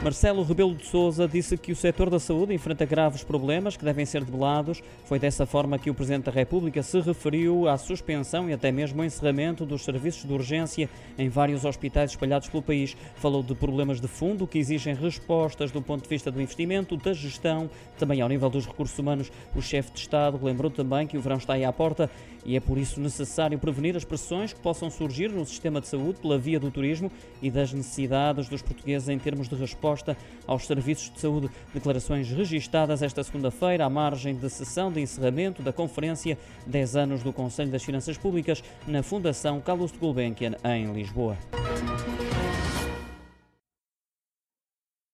Marcelo Rebelo de Sousa disse que o setor da saúde enfrenta graves problemas que devem ser debelados. Foi dessa forma que o Presidente da República se referiu à suspensão e até mesmo ao encerramento dos serviços de urgência em vários hospitais espalhados pelo país. Falou de problemas de fundo que exigem respostas do ponto de vista do investimento, da gestão, também ao nível dos recursos humanos. O chefe de Estado lembrou também que o verão está aí à porta e é por isso necessário prevenir as pressões que possam surgir no sistema de saúde pela via do turismo e das necessidades dos portugueses em termos de resposta resposta aos serviços de saúde. Declarações registadas esta segunda-feira à margem de sessão de encerramento da Conferência 10 anos do Conselho das Finanças Públicas na Fundação Carlos de Gulbenkian, em Lisboa.